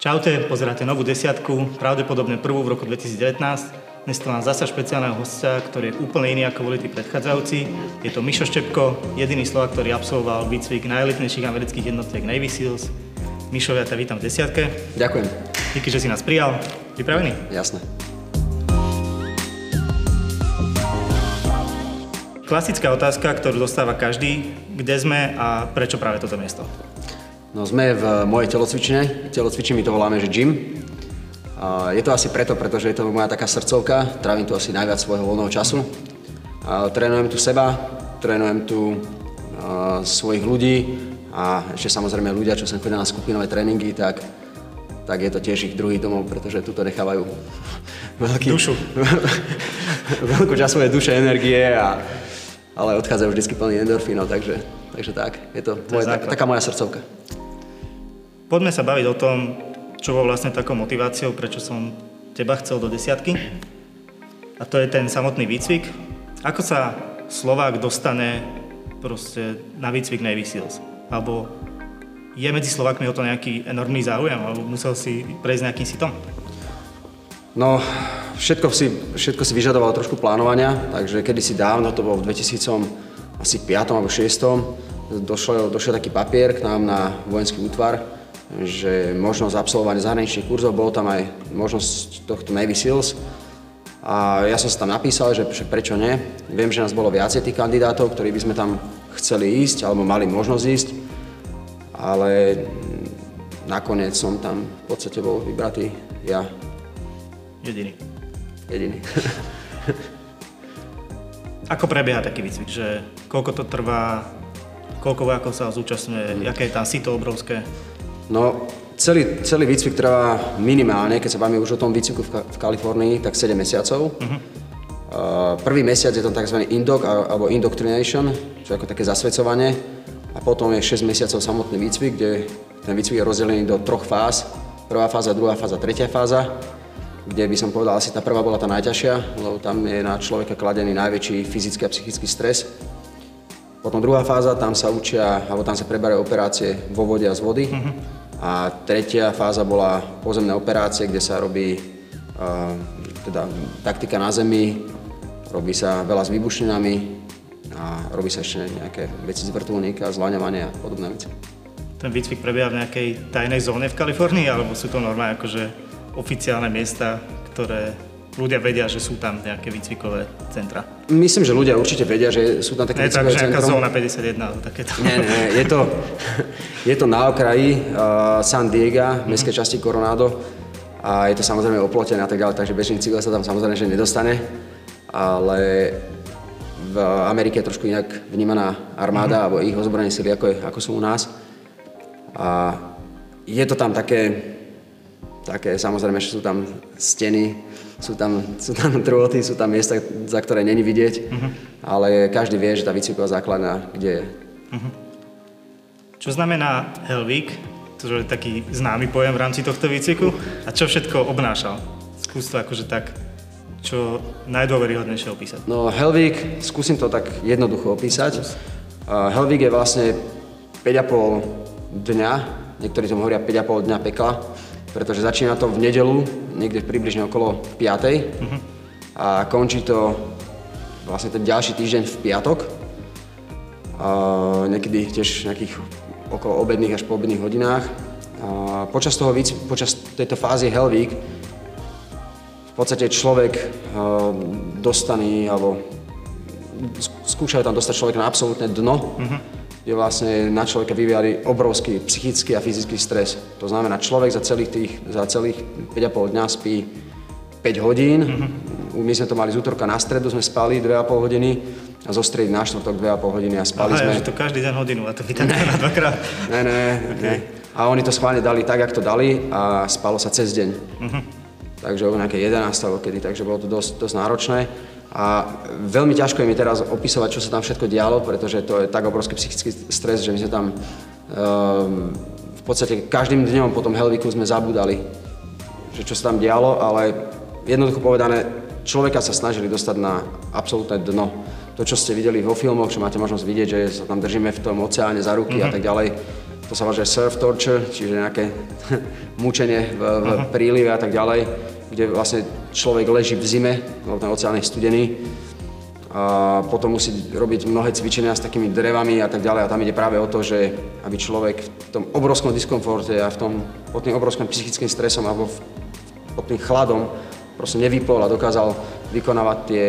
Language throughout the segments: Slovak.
Čaute, pozeráte novú desiatku, pravdepodobne prvú v roku 2019. Dnes tu mám zasa špeciálneho hostia, ktorý je úplne iný ako boli tí predchádzajúci. Je to Mišo Štepko, jediný Slovak, ktorý absolvoval výcvik najelitnejších amerických jednotiek Navy Seals. Mišo, ja ťa vítam v desiatke. Ďakujem. Díky, že si nás prijal. Pripravený? Jasné. Klasická otázka, ktorú dostáva každý. Kde sme a prečo práve toto miesto? No sme v mojej telocvične. Telocvične my to voláme, že gym. A je to asi preto, pretože je to moja taká srdcovka. Trávim tu asi najviac svojho voľného času. A trénujem tu seba, trénujem tu a, svojich ľudí a ešte samozrejme ľudia, čo sem chodia na skupinové tréningy, tak, tak je to tiež ich druhý domov, pretože tu nechávajú veľký, Dušu. veľkú svojej duše, energie, a, ale odchádzajú vždy plný endorfínov, takže, takže tak, je to, To je moje, tak, základ. taká moja srdcovka. Poďme sa baviť o tom, čo bolo vlastne takou motiváciou, prečo som teba chcel do desiatky. A to je ten samotný výcvik. Ako sa Slovák dostane proste na výcvik Navy Seals? Alebo je medzi Slovákmi o to nejaký enormný záujem? Alebo musel si prejsť nejakým sitom? No, všetko si, všetko si vyžadovalo trošku plánovania, takže kedysi dávno, to bolo v 2000 asi 5. alebo 6. Došiel, došiel taký papier k nám na vojenský útvar, že možnosť absolvovania zahraničných kurzov, bolo tam aj možnosť tohto Navy Seals. A ja som sa tam napísal, že, prečo nie. Viem, že nás bolo viacej tých kandidátov, ktorí by sme tam chceli ísť, alebo mali možnosť ísť. Ale mm, nakoniec som tam v podstate bol vybratý ja Jediný. jediný. Ako prebieha taký výcvik? Že koľko to trvá? Koľko vojakov sa zúčastňuje? Jaké je tam sito obrovské? No, celý, celý výcvik trvá minimálne, keď sa bavíme už o tom výcviku v, v Kalifornii, tak 7 mesiacov. Uh-huh. Uh, prvý mesiac je tam tzv. indok alebo indoctrination, čo je ako také zasvedcovanie. A potom je 6 mesiacov samotný výcvik, kde ten výcvik je rozdelený do troch fáz. Prvá fáza, druhá fáza, tretia fáza kde by som povedal, asi tá prvá bola tá najťažšia, lebo tam je na človeka kladený najväčší fyzický a psychický stres. Potom druhá fáza, tam sa učia, alebo tam sa preberajú operácie vo vode a z vody. A tretia fáza bola pozemné operácie, kde sa robí teda, taktika na zemi, robí sa veľa s výbušninami a robí sa ešte nejaké veci z vrtulníka, zlaňovanie a podobné veci. Ten výcvik prebieha v nejakej tajnej zóne v Kalifornii, alebo sú to normálne akože oficiálne miesta, ktoré ľudia vedia, že sú tam nejaké výcvikové centra? Myslím, že ľudia určite vedia, že sú tam také Nie je výcvikové že nejaká centrum. zóna 51 alebo takéto. Nie, nie, je to, je to na okraji uh, San Diego, mestskej časti Coronado a je to samozrejme oplotené a tak ďalej, takže bežný cyklista tam samozrejme že nedostane, ale v Amerike je trošku inak vnímaná armáda alebo ich ozbrojené sily, ako, je, ako sú u nás. A je to tam také, také samozrejme, že sú tam steny, sú tam, sú tam trôty, sú tam miesta, za ktoré není vidieť, ale každý vie, že tá výcviková základná, kde je. Čo znamená Helvík? To je taký známy pojem v rámci tohto výcviku. A čo všetko obnášal? Skús to akože tak, čo najdôveryhodnejšie opísať. No Helvík, skúsim to tak jednoducho opísať. Uh, Helvík je vlastne 5,5 dňa, niektorí tomu hovoria 5,5 dňa pekla, pretože začína to v nedelu, niekde približne okolo 5. a končí to vlastne ten ďalší týždeň v piatok. Uh, niekedy tiež v nejakých okolo obedných až po hodinách. Uh, počas, toho, počas tejto fázy Helvík v podstate človek uh, dostaný, alebo sk- skúšajú tam dostať človeka na absolútne dno, kde vlastne na človeka vyvíjali obrovský psychický a fyzický stres. To znamená, človek za celých, tých, za celých 5,5 dňa spí 5 hodín. My sme to mali z útorka na stredu, sme spali 2,5 hodiny a zo stredy na štvrtok 2,5 hodiny a spali Aha, sme... že to každý deň hodinu a to tak na dvakrát. Ne, ne, ne. A oni to schválne dali tak, jak to dali a spalo sa cez deň. Takže o nejaké 11 alebo kedy, takže bolo to dosť, dosť náročné. A veľmi ťažko je mi teraz opisovať, čo sa tam všetko dialo, pretože to je tak obrovský psychický stres, že my sme tam um, v podstate každým dňom po tom Helviku sme zabudali, že čo sa tam dialo, ale jednoducho povedané, človeka sa snažili dostať na absolútne dno. To, čo ste videli vo filmoch, čo máte možnosť vidieť, že sa tam držíme v tom oceáne za ruky mm-hmm. a tak ďalej, to sa volá, že surf torture, čiže nejaké mučenie v, v prílive a tak ďalej, kde vlastne človek leží v zime, lebo ten oceán je studený, a potom musí robiť mnohé cvičenia s takými drevami a tak ďalej. A tam ide práve o to, že aby človek v tom obrovskom diskomforte a v tom, pod tým obrovským psychickým stresom alebo v, pod tým chladom proste nevyplol a dokázal vykonávať tie,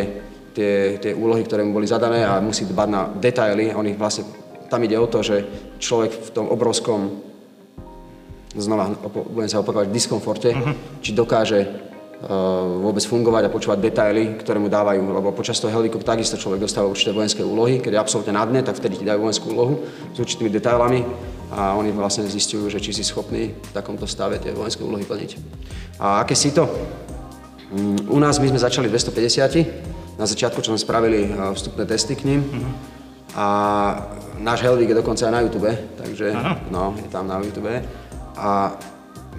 tie, tie úlohy, ktoré mu boli zadané a musí dbať na detaily. On ich vlastne, tam ide o to, že človek v tom obrovskom znova budem sa opakovať, diskomforte, uh-huh. či dokáže Eh, vôbec fungovať a počúvať detaily, ktoré mu dávajú, lebo počas toho heliku takisto človek dostáva určité vojenské úlohy, keď je absolútne na dne, tak vtedy ti dajú vojenskú úlohu s určitými detailami a oni vlastne zistujú, že či si schopný v takomto stave tie vojenské úlohy plniť. A aké si to? Mm, u nás my sme začali 250 na začiatku, čo sme spravili eh, vstupné testy k ním. Uh-huh. A náš Helvik je dokonca aj na YouTube, takže uh-huh. no, je tam na YouTube. A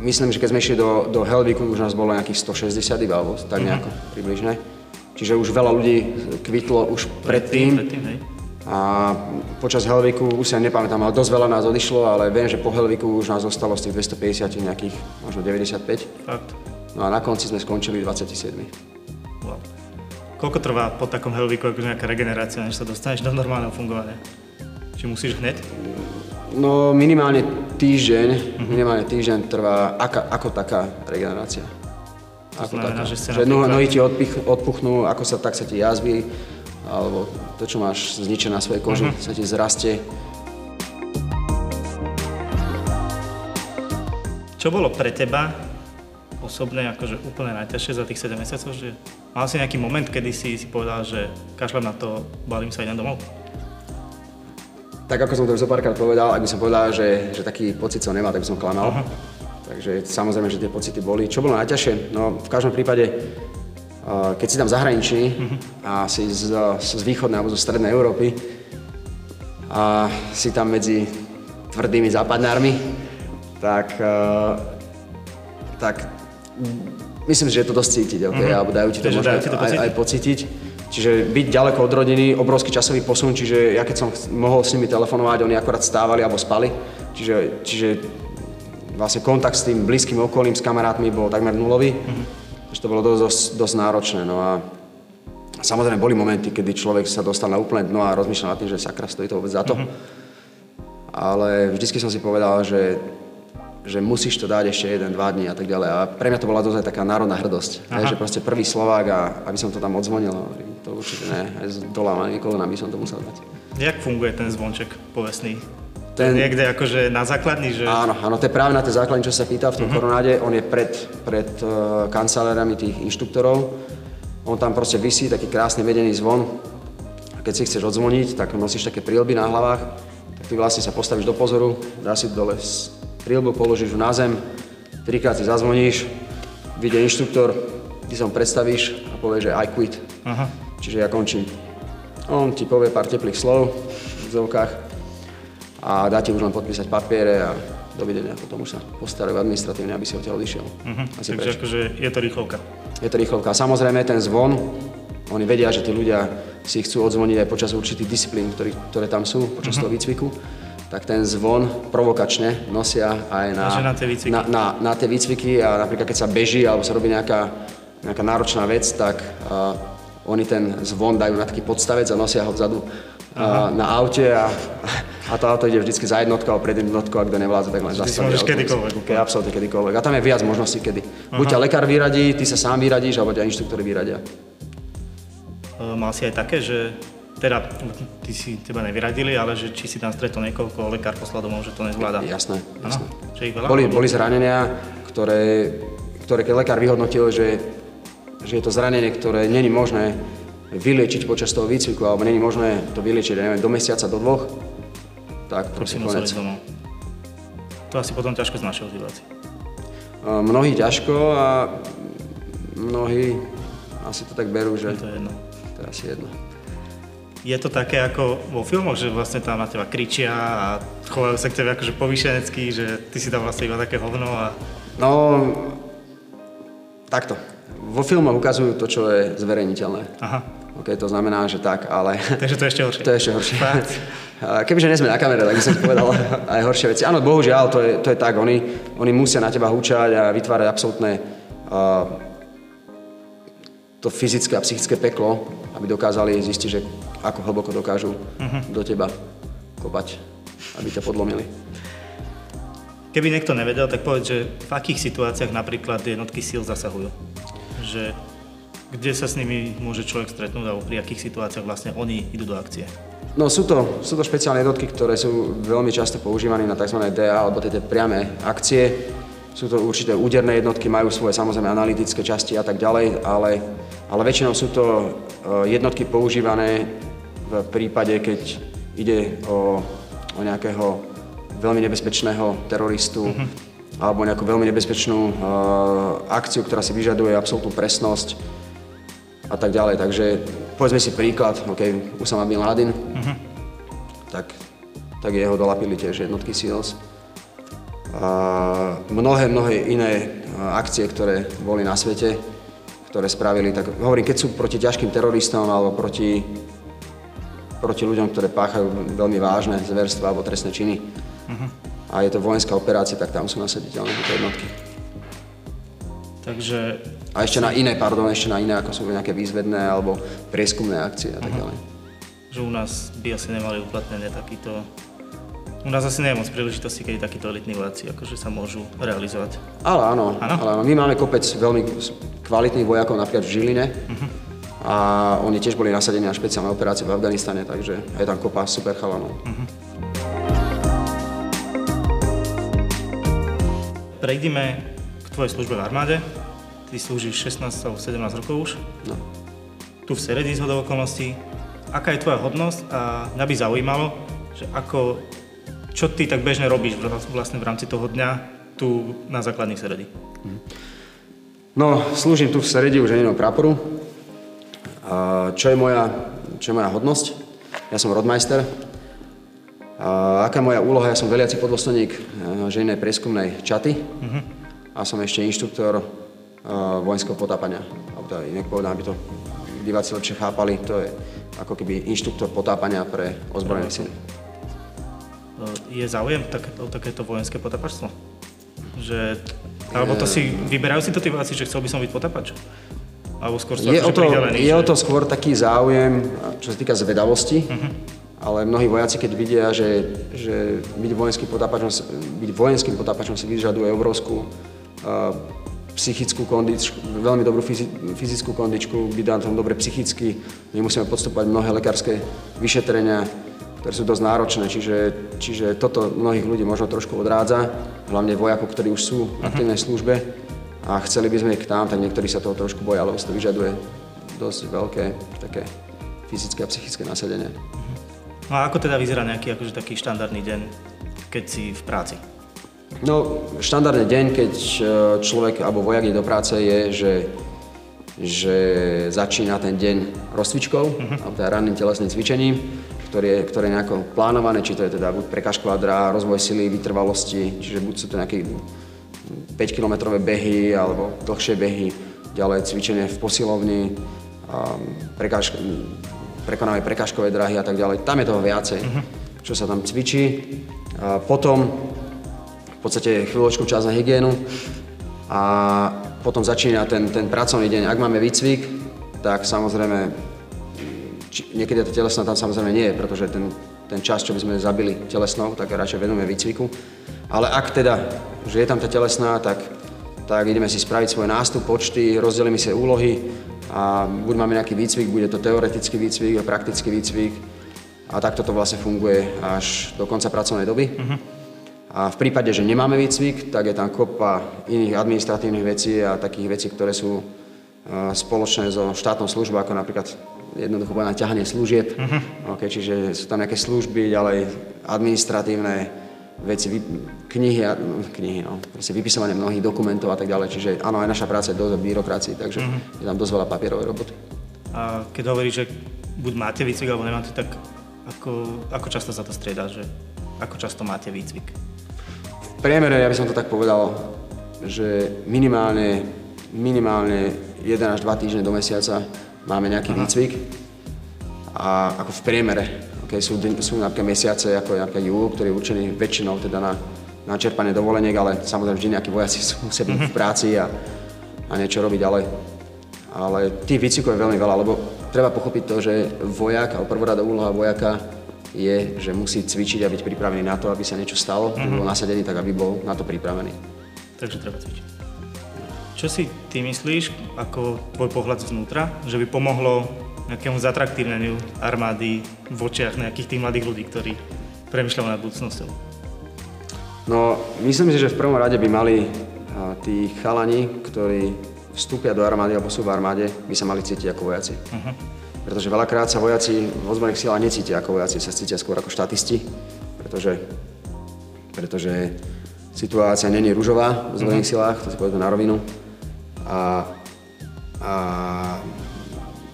Myslím, že keď sme išli do, do Helviku, už nás bolo nejakých 160 iba, alebo tak mhm. nejako mm-hmm. približne. Čiže už veľa ľudí kvitlo už predtým. predtým a počas Helviku, už si nepamätám, ale dosť veľa nás odišlo, ale viem, že po Helviku už nás zostalo z tých 250 nejakých, možno 95. Fakt. No a na konci sme skončili 27. Koľko trvá po takom Helviku ako nejaká regenerácia, než sa dostaneš do normálneho fungovania? Či musíš hneď? No minimálne týždeň, mm-hmm. minimálne týždeň trvá aká, ako taká regenerácia. Ako znamená, taká. že, že napríklad... nohy ti odpich, odpuchnú, ako sa, tak sa ti jazvy, alebo to, čo máš zničené na svojej koži, mm-hmm. sa ti zrastie. Čo bolo pre teba osobne akože úplne najťažšie za tých 7 mesiacov? Že mal si nejaký moment, kedy si si povedal, že kašľam na to, balím sa, idem domov? tak ako som to už zo párkrát povedal, ak by som povedal, že, že taký pocit som nemá, tak by som klamal. Aha. Takže samozrejme, že tie pocity boli. Čo bolo najťažšie? No v každom prípade, keď si tam zahraničný uh-huh. a si z, z východnej alebo zo strednej Európy a si tam medzi tvrdými západnármi, tak, tak myslím, že je to dosť cítiť, okay? uh-huh. alebo dajú ti to možno aj, aj pocítiť. Čiže byť ďaleko od rodiny, obrovský časový posun, čiže ja keď som mohol s nimi telefonovať, oni akorát stávali alebo spali. Čiže, čiže vlastne kontakt s tým blízkym okolím, s kamarátmi bol takmer nulový. Mm-hmm. Takže to bolo dosť, dosť, dosť náročné. No a samozrejme boli momenty, kedy človek sa dostal na úplne dno a rozmýšľal nad tým, že sakra, stojí to vôbec za to. Mm-hmm. Ale vždycky som si povedal, že že musíš to dať ešte jeden, dva dní a tak ďalej. A pre mňa to bola dosť taká národná hrdosť, hej, že proste prvý Slovák a aby som to tam odzvonil, to určite ne, aj s dolami kolenami som to musel dať. Jak funguje ten zvonček povestný? Ten, niekde akože na základni, že... Áno, áno, to je práve na tej základni, čo sa pýta v tom uh-huh. koronáde. On je pred, pred uh, kancelárami tých inštruktorov. On tam proste vysí, taký krásny vedený zvon. A keď si chceš odzvoniť, tak nosíš také prílby na hlavách. Tak ty vlastne sa postavíš do pozoru, dá si dole prílbu položíš na zem, trikrát si zazvoníš, vyjde inštruktor, ty sa mu predstavíš a povie, že I quit. Aha. Čiže ja končím. On ti povie pár teplých slov v zovkách a dá ti už len podpísať papiere a dovidenia, potom už sa postarajú administratívne, aby si odtiaľ odišiel. Uh-huh. Takže preč. akože je to rýchlovka. Je to rýchlovka. Samozrejme ten zvon, oni vedia, že tí ľudia si chcú odzvoniť aj počas určitých disciplín, ktorý, ktoré tam sú, počas uh-huh. toho výcviku tak ten zvon provokačne nosia aj na, na, tie výcviky. Na, na, na tie výcviky a napríklad keď sa beží alebo sa robí nejaká, nejaká náročná vec, tak uh, oni ten zvon dajú na taký podstavec a nosia ho vzadu uh, na aute a, a to auto ide vždy za jednotkou a pred jednotkou a kto nevládza, tak len zastaví. Môžeš kedykoľvek. Ke, absolútne kedykoľvek. A tam je viac možností kedy. Aha. Buď ťa lekár vyradí, ty sa sám vyradíš, alebo ťa inštruktori vyradia. Mal si aj také, že teda ty si teba nevyradili, ale že či si tam stretol niekoho, koho lekár poslal domov, že to nezvláda. Jasné, jasné. Ano, že ich veľa boli, boli zranenia, ktoré, ktoré keď lekár vyhodnotil, že, že je to zranenie, ktoré není možné vyliečiť počas toho výcviku, alebo není možné to vyliečiť, neviem, do mesiaca, do dvoch, tak proste konec. domov. To asi potom ťažko znášal diváci. Mnohí ťažko a mnohí asi to tak berú, že... Je to jedno. To je asi jedno je to také ako vo filmoch, že vlastne tam na teba kričia a chovajú sa k tebe akože povyšenecký, že ty si tam vlastne iba také hovno a... No, takto. Vo filmoch ukazujú to, čo je zverejniteľné. Aha. Okay, to znamená, že tak, ale... Takže to je ešte horšie. To je ešte horšie. Kebyže nie sme na kamere, tak by som povedal aj horšie veci. Áno, bohužiaľ, to je, to je tak. Oni, oni musia na teba húčať a vytvárať absolútne uh, to fyzické a psychické peklo, aby dokázali zistiť, že ako hlboko dokážu uh-huh. do teba kopať, aby ťa podlomili. Keby niekto nevedel, tak povedz, že v akých situáciách napríklad jednotky síl zasahujú? Že kde sa s nimi môže človek stretnúť alebo pri akých situáciách vlastne oni idú do akcie? No sú to, sú to špeciálne jednotky, ktoré sú veľmi často používané na tzv. DA alebo tie priame akcie. Sú to určité úderné jednotky, majú svoje samozrejme analytické časti a tak ďalej, ale, ale väčšinou sú to e, jednotky používané v prípade, keď ide o, o nejakého veľmi nebezpečného teroristu mm-hmm. alebo nejakú veľmi nebezpečnú uh, akciu, ktorá si vyžaduje absolútnu presnosť a tak ďalej. Takže povedzme si príklad, OK, Usama Bin Laden, uh-huh. tak, tak jeho dolapili tiež jednotky SEALs. A mnohé, mnohé iné akcie, ktoré boli na svete, ktoré spravili, tak hovorím, keď sú proti ťažkým teroristom alebo proti, proti ľuďom, ktoré páchajú veľmi vážne zverstva alebo trestné činy uh-huh. a je to vojenská operácia, tak tam sú nasaditeľné tieto jednotky. Takže a ešte na iné, pardon, ešte na iné, ako sú nejaké výzvedné alebo prieskumné akcie a tak ďalej. Že u nás by asi nemali uplatnené takýto u nás asi nie je moc príležitosti, keď takíto elitní vojaci akože sa môžu realizovať. Ale áno, áno? ale áno. My máme kopec veľmi kvalitných vojakov napríklad v Žiline uh-huh. A oni tiež boli nasadení na špeciálne operácie v Afganistane, takže je tam kopa super chalanov. Uh-huh. Prejdime k tvojej službe v armáde. Ty slúžiš 16 alebo 17 rokov už. No. Tu v Seredi z okolností. Aká je tvoja hodnosť a mňa by zaujímalo, že ako, čo ty tak bežne robíš vlastne v rámci toho dňa tu na základných Seredi? Mhm. No, slúžim tu v Seredi už jedného praporu. Čo je moja, čo je moja hodnosť? Ja som rodmajster. Aká je moja úloha? Ja som veliaci podôstojník eh, ženej prieskumnej čaty. Uh-huh. A som ešte inštruktor vojenského potápania. Alebo teda inak povedám, aby to diváci lepšie chápali, to je ako keby inštruktor potápania pre ozbrojené sily. Je záujem tak, o takéto vojenské potápačstvo? Že, alebo to si, vyberajú si to tí vojaci, že chcel by som byť potápač? Alebo skôr je, o to, je že... o to skôr taký záujem, čo sa týka zvedavosti, uh-huh. ale mnohí vojaci, keď vidia, že, že byť vojenským potápačom, byť vojenským potápačom si vyžaduje obrovskú uh, psychickú kondičku, veľmi dobrú fyzickú kondičku, byť na tom dobre psychicky. My musíme podstupovať mnohé lekárske vyšetrenia, ktoré sú dosť náročné, čiže, čiže toto mnohých ľudí možno trošku odrádza, hlavne vojakov, ktorí už sú v aktívnej službe a chceli by sme ich k tam, tak niektorí sa toho trošku boja, lebo to vyžaduje dosť veľké také fyzické a psychické nasadenie. No a ako teda vyzerá nejaký akože taký štandardný deň, keď si v práci? No, štandardný deň, keď e, človek alebo vojak ide do práce, je, že, že začína ten deň rozcvičkou, uh-huh. alebo teda ranným telesným cvičením, ktoré je, ktoré je nejako plánované, či to je teda buď prekažková dráha, rozvoj sily, vytrvalosti, čiže buď sú to nejaké 5-kilometrové behy alebo dlhšie behy, ďalej cvičenie v posilovni, prekaž, prekonávanie prekažkové dráhy a tak ďalej. Tam je toho viacej, uh-huh. čo sa tam cvičí. A potom v podstate chvíľočku čas na hygienu a potom začína ten, ten pracovný deň. Ak máme výcvik, tak samozrejme, či, niekedy tá telesná tam samozrejme nie je, pretože ten, ten čas, čo by sme zabili telesnou, tak radšej venujeme výcviku. Ale ak teda, že je tam tá telesná, tak, tak ideme si spraviť svoj nástup, počty, rozdelíme si úlohy a buď máme nejaký výcvik, bude to teoretický výcvik, praktický výcvik a takto to vlastne funguje až do konca pracovnej doby. Uh-huh. A v prípade, že nemáme výcvik, tak je tam kopa iných administratívnych vecí a takých vecí, ktoré sú e, spoločné so štátnou službou, ako napríklad jednoducho povedané ťahanie služieb. Uh-huh. Okay, čiže sú tam nejaké služby, ďalej administratívne veci, knihy, knihy no, proste vypisovanie mnohých dokumentov a tak ďalej. Čiže áno, aj naša práca je dosť v byrokracii, takže uh-huh. je tam dosť veľa papierovej roboty. A keď hovoríš, že buď máte výcvik, alebo nemáte, tak ako, ako často sa to strieda, že ako často máte výcvik? priemere, ja by som to tak povedal, že minimálne, minimálne 1 až 2 týždne do mesiaca máme nejaký Aha. výcvik. a ako v priemere. Okay, sú, sú napríklad mesiace ako napríklad júl, ktorý je určený väčšinou teda na, na čerpanie dovoleniek, ale samozrejme vždy nejakí vojaci sú musia byť v práci a, a niečo robiť, ale, ale tých výcvikov je veľmi veľa, lebo treba pochopiť to, že vojak, alebo prvorada úloha vojaka je, že musí cvičiť a byť pripravený na to, aby sa niečo stalo, mm-hmm. aby bol nasadený, tak aby bol na to pripravený. Takže treba cvičiť. Čo si ty myslíš, ako tvoj pohľad zvnútra, že by pomohlo nejakému zatraktívneniu armády v očiach nejakých tých mladých ľudí, ktorí premyšľajú nad budúcnosťou? No, myslím si, že v prvom rade by mali tí chalani, ktorí vstúpia do armády alebo sú v armáde, by sa mali cítiť ako vojaci. Uh-huh. Pretože veľakrát sa vojaci v ozbrojených silách necítia ako vojaci, sa cítia skôr ako štatisti, pretože, pretože situácia není rúžová v ozbrojených uh-huh. silách, to si povedzme na rovinu. A, a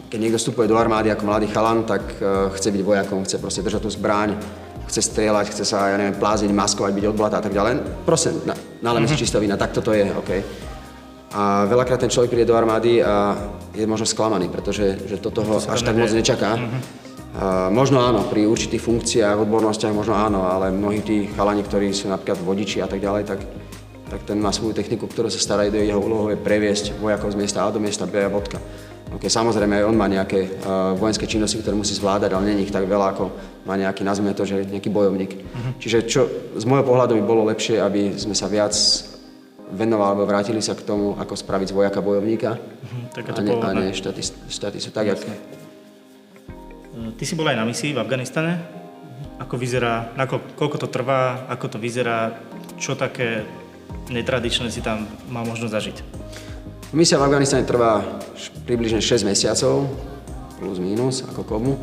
keď niekto vstupuje do armády ako mladý chalan, tak uh, chce byť vojakom, chce proste držať tú zbraň, chce strieľať, chce sa, ja neviem, plázniť, maskovať, byť odblata a tak ďalej. Proste, na, mm-hmm. si čistá vína, tak toto je, OK. A veľakrát ten človek príde do armády a je možno sklamaný, pretože že to toho to až tak moc nečaká. Mm-hmm. A možno áno, pri určitých funkciách, odbornostiach možno áno, ale mnohí tí chalani, ktorí sú napríklad vodiči a tak ďalej, tak, tak ten má svoju techniku, ktorú sa stará, jeho úlohou je previesť vojakov z miesta A do miesta B a bodka. Okay, samozrejme on má nejaké uh, vojenské činnosti, ktoré musí zvládať, ale není ich tak veľa, ako má nejaký, nazvime to, že nejaký bojovník. Uh-huh. Čiže čo z môjho pohľadu by bolo lepšie, aby sme sa viac venovali alebo vrátili sa k tomu, ako spraviť z vojaka bojovníka uh-huh, a, ne, a nie štatistu. Tak, jak... Eh, ty si bol aj na misii v Afganistane. Ako vyzerá, ako, koľko to trvá, ako to vyzerá, čo také netradičné si tam mal možnosť zažiť? Misia v Afganistane trvá približne 6 mesiacov, plus minus, ako komu.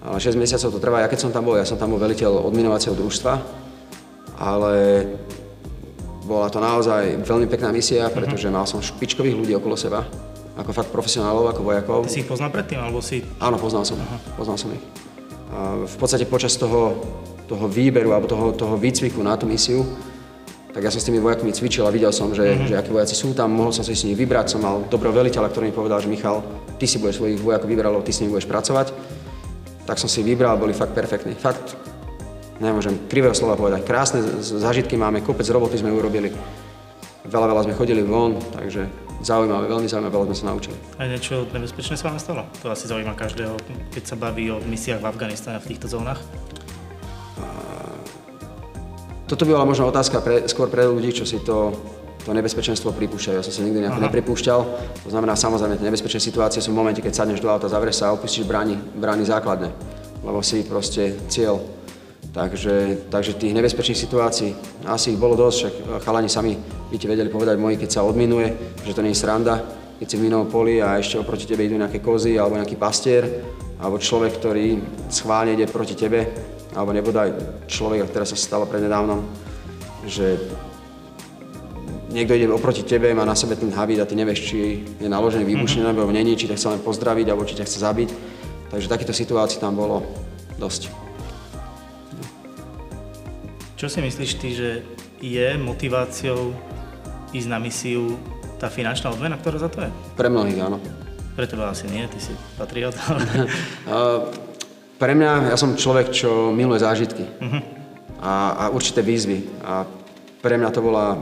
Ale 6 mesiacov to trvá. Ja keď som tam bol, ja som tam bol veliteľ odminovacieho družstva, ale bola to naozaj veľmi pekná misia, mhm. pretože mal som špičkových ľudí okolo seba, ako fakt profesionálov, ako vojakov. Ty si ich poznal predtým, alebo si... Áno, poznal som, Aha. poznal som ich. A v podstate počas toho, toho výberu alebo toho, toho výcviku na tú misiu tak ja som s tými vojakmi cvičil a videl som, že, mm-hmm. že akí vojaci sú tam, mohol som si s nimi vybrať, som mal dobrého veliteľa, ktorý mi povedal, že Michal, ty si budeš svojich vojakov vybrať, ty s nimi budeš pracovať. Tak som si vybral, boli fakt perfektní. Fakt, nemôžem krivého slova povedať, krásne zážitky máme, kopec roboty sme urobili. Veľa, veľa sme chodili von, takže zaujímavé, veľmi zaujímavé, veľa sme sa naučili. A niečo nebezpečné sa vám stalo? To asi zaujíma každého, keď sa baví o misiách v Afganistane v týchto zónach. Toto by bola možno otázka pre, skôr pre ľudí, čo si to, to nebezpečenstvo pripúšťajú. Ja som sa nikdy nejako Aha. nepripúšťal. To znamená, samozrejme, tie nebezpečné situácie sú v momente, keď sadneš do auta, zavrieš sa a opustíš brány, brány základné, lebo si proste cieľ. Takže, takže tých nebezpečných situácií, asi ich bolo dosť, však chalani sami by ti vedeli povedať moji, keď sa odminuje, že to nie je sranda, keď si v minovom poli a ešte oproti tebe idú nejaké kozy alebo nejaký pastier, alebo človek, ktorý schválne ide proti tebe, alebo nebodaj človek, ktorá sa stalo prednedávnom, že niekto ide oproti tebe, má na sebe ten habit a ty nevieš, či je naložený výbušne, mm-hmm. alebo není, či ťa chce len pozdraviť, alebo či ťa chce zabiť. Takže takýchto situácií tam bolo dosť. Čo si myslíš ty, že je motiváciou ísť na misiu tá finančná odmena, ktorá za to je? Pre mnohých áno. Pre teba asi nie, ty si patriot. Pre mňa, ja som človek, čo miluje zážitky uh-huh. a, a určité výzvy. A pre mňa to, bola,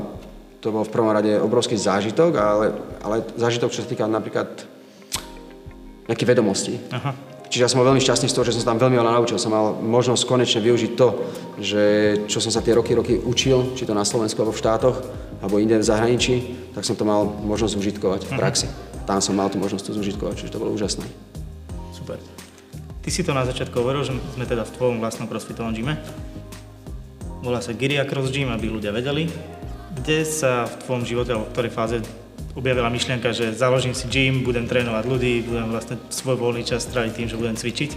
to bol v prvom rade obrovský zážitok, ale, ale zážitok, čo sa týka napríklad nejaké vedomosti. Uh-huh. Čiže ja som veľmi šťastný z toho, že som sa tam veľmi veľa naučil. Som mal možnosť konečne využiť to, že čo som sa tie roky, roky učil, či to na Slovensku alebo v štátoch, alebo inde v zahraničí, tak som to mal možnosť užitkovať v praxi. Uh-huh. Tam som mal tú možnosť to zužitkovať, čiže to bolo úžasné. Super. Ty si to na začiatku hovoril, že sme teda v tvojom vlastnom crossfitovom gyme. Volá sa Giria Cross Gym, aby ľudia vedeli. Kde sa v tvojom živote, alebo v ktorej fáze objavila myšlienka, že založím si gym, budem trénovať ľudí, budem vlastne svoj voľný čas stráviť tým, že budem cvičiť?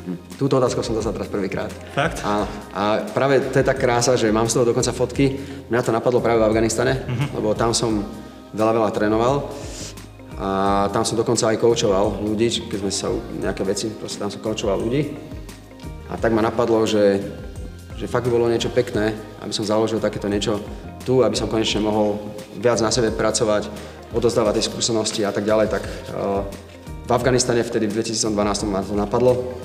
Mhm. Túto otázku som dostal teraz prvýkrát. Fakt? Áno. A práve to je tá krása, že mám z toho dokonca fotky. Mňa to napadlo práve v Afganistane, uh-huh. lebo tam som veľa, veľa trénoval. A tam som dokonca aj koučoval ľudí, keď sme sa nejaké veci, proste tam som koučoval ľudí. A tak ma napadlo, že, že fakt by bolo niečo pekné, aby som založil takéto niečo tu, aby som konečne mohol viac na sebe pracovať, odozdávať tie skúsenosti a tak ďalej, tak uh, v Afganistane vtedy v 2012 ma to napadlo.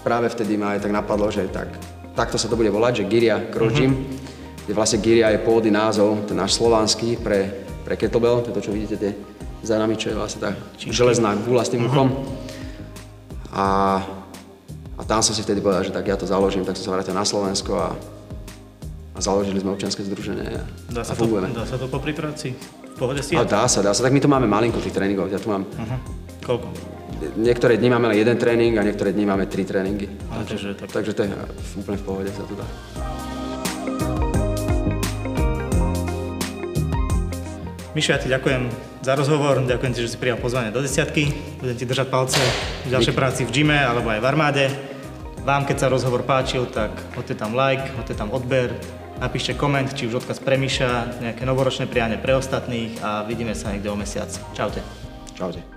Práve vtedy ma aj tak napadlo, že tak, takto sa to bude volať, že Giria Cross Gym. Mm-hmm. Kde vlastne Giria je pôvodný názov, ten náš slovanský pre, pre kettlebell, to je to, čo vidíte tie za nami, čo je vlastne tá Číšky. železná gula s tým uchom. A, a tam som si vtedy povedal, že tak ja to založím, tak som sa vrátil na Slovensko a, a založili sme občianske združenie a, dá sa a fungujeme. To, dá sa to popri práci? V pohode si? dá sa, dá sa. Tak my tu máme malinko tých tréningov. Ja tu mám... Uh-huh. Koľko? Niektoré dni máme len jeden tréning a niektoré dni máme tri tréningy. A takže, tak... takže to je úplne v pohode sa to dá. Mišo, ja ti ďakujem za rozhovor, ďakujem ti, že si prijal pozvanie do desiatky. Budem ti držať palce v ďalšej práci v gyme alebo aj v armáde. Vám, keď sa rozhovor páčil, tak hoďte tam like, hoďte tam odber, napíšte koment, či už odkaz pre Miša, nejaké novoročné prianie pre ostatných a vidíme sa niekde o mesiac. Čaute. Čaute.